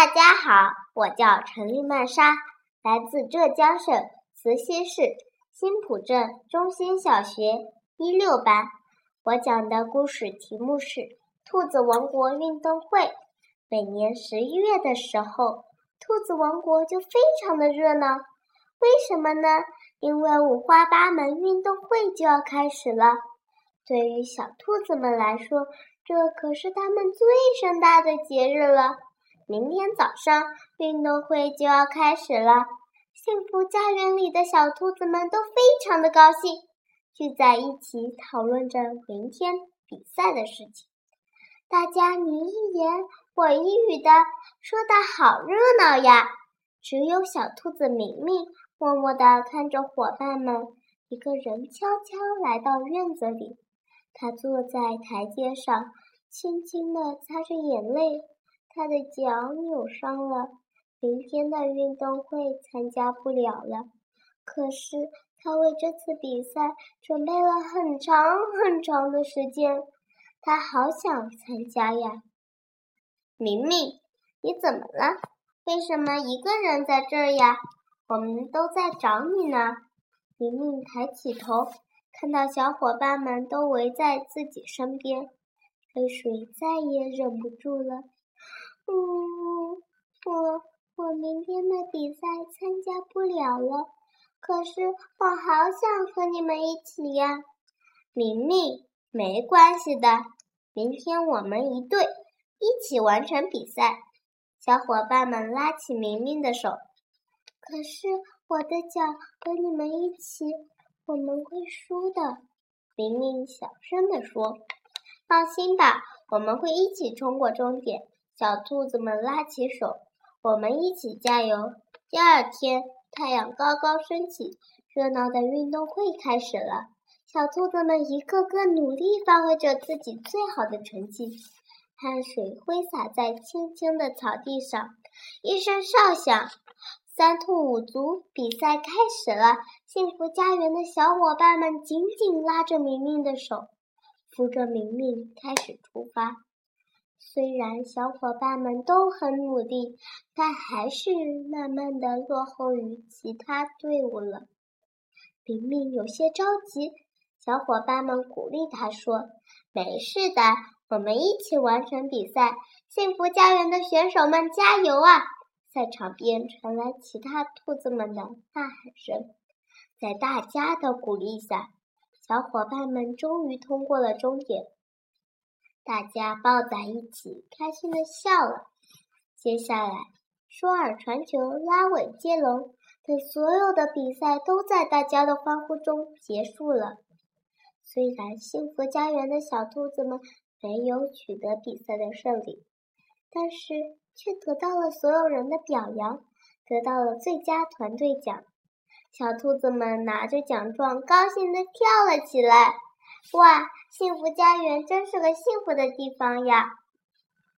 大家好，我叫陈丽曼莎，来自浙江省慈溪市新浦镇中心小学一六班。我讲的故事题目是《兔子王国运动会》。每年十一月的时候，兔子王国就非常的热闹。为什么呢？因为五花八门运动会就要开始了。对于小兔子们来说，这可是他们最盛大的节日了。明天早上运动会就要开始了，幸福家园里的小兔子们都非常的高兴，聚在一起讨论着明天比赛的事情。大家你一言我一语的说的好热闹呀！只有小兔子明明默默地看着伙伴们，一个人悄悄来到院子里，他坐在台阶上，轻轻地擦着眼泪。他的脚扭伤了，明天的运动会参加不了了。可是他为这次比赛准备了很长很长的时间，他好想参加呀！明明，你怎么了？为什么一个人在这儿呀？我们都在找你呢。明明抬起头，看到小伙伴们都围在自己身边，泪水再也忍不住了。嗯，我我明天的比赛参加不了了，可是我好想和你们一起呀，明明，没关系的，明天我们一队一起完成比赛。小伙伴们拉起明明的手，可是我的脚和你们一起，我们会输的。明明小声地说：“放心吧，我们会一起冲过终点。”小兔子们拉起手，我们一起加油。第二天，太阳高高升起，热闹的运动会开始了。小兔子们一个个努力发挥着自己最好的成绩。汗水挥洒在青青的草地上，一声哨响，三兔五足比赛开始了。幸福家园的小伙伴们紧紧拉着明明的手，扶着明明开始出发。虽然小伙伴们都很努力，但还是慢慢的落后于其他队伍了。明明有些着急，小伙伴们鼓励他说：“没事的，我们一起完成比赛。”幸福家园的选手们加油啊！赛场边传来其他兔子们的呐喊声。在大家的鼓励下，小伙伴们终于通过了终点。大家抱在一起，开心的笑了。接下来，双耳传球、拉尾接龙等所有的比赛都在大家的欢呼中结束了。虽然幸福家园的小兔子们没有取得比赛的胜利，但是却得到了所有人的表扬，得到了最佳团队奖。小兔子们拿着奖状，高兴地跳了起来。哇，幸福家园真是个幸福的地方呀！